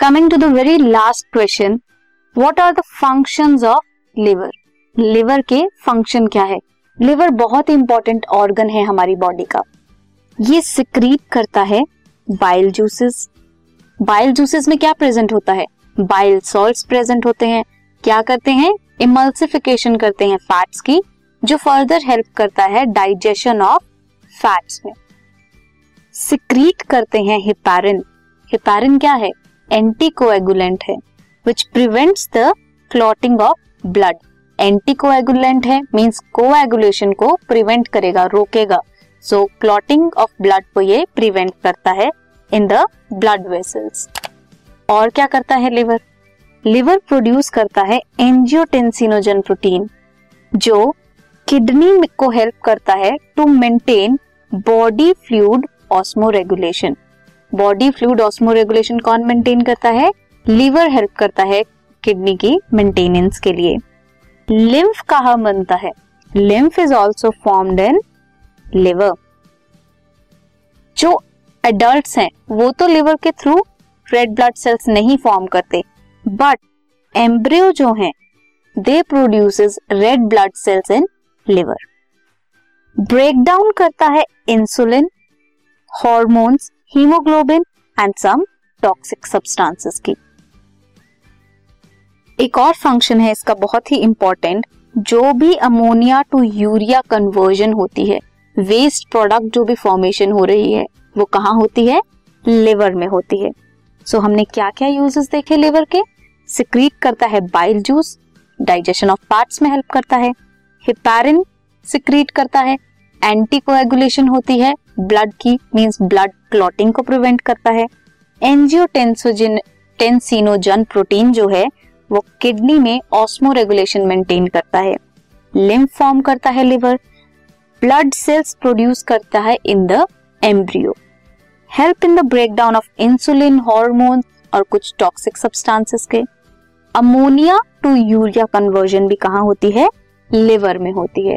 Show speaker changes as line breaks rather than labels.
Coming to the very last question what are the functions of liver liver के function क्या है? Liver बहुत ही important organ है हमारी बॉडी का। ये सिक्रीट करता है बाइल जूसेस बाइल जूसेस में क्या प्रेजेंट होता है? बाइल सॉल्ट्स प्रेजेंट होते हैं। क्या करते हैं? इमल्सिफिकेशन करते हैं फैट्स की, जो फर्दर हेल्प करता है डाइजेशन ऑफ़ फैट्स में। सिक्रीट करते हैं हिपैरिन हिपैरिन क्या है? एंटीकोएगुलेंट है which prevents the clotting of blood anticoagulant है मींस कोएगुलेशन को प्रिवेंट करेगा, रोकेगा। सो क्लॉटिंग ऑफ़ ब्लड को ये प्रिवेंट करता है इन द ब्लड वेसल्स और क्या करता है लिवर लिवर प्रोड्यूस करता है एंजियोटेंसिनोजन प्रोटीन जो किडनी को हेल्प करता है to maintain body fluid osmoregulation body fluid osmoregulation कौन मेंटेन करता है? लीवर हेल्प करता है किडनी की मेंटेनेंस के लिए। लिम्फ कहा बनता है? Lymph is also formed in liver जो एडल्ट हैं, वो तो लिवर के थ्रू रेड ब्लड सेल्स नहीं फॉर्म करते। बट एम्ब्रियो जो हैं they produces red blood cells in liver break down करता है insulin hormones haemoglobin and some toxic substances की। एक और फ़ंक्शन है इसका बहुत ही इंपॉर्टेंट जो भी अमोनिया टू यूरिया कन्वर्जन होती है वेस्ट प्रोडक्ट जो भी फॉर्मेशन हो रही है वो कहाँ होती है? लिवर में होती है। सो so, हमने क्या क्या यूजेस देखे लिवर के? सिक्रीट करता है bile juice digestion of parts में हेल्प करता है। हिपैरिन सिक्रीट करता है। एंटीकोएगुलेशन होती है ब्लड की मींस ब्लड क्लॉटिंग को प्रिवेंट करता है। एंजियोटेंसोजिन टेंसिनोजन प्रोटीन जो है, वो किडनी में ऑस्मो रेगुलेशन मेंटेन करता है। लिम्फ फॉर्म करता है लिवर ब्लड सेल्स प्रोड्यूस करता है in the embryo help in the break down of insulin hormone और कुछ टॉक्सिक सब्सटेंसेस के। अमोनिया टू यूरिया कन्वर्जन भी कहाँ होती है? लिवर में होती है।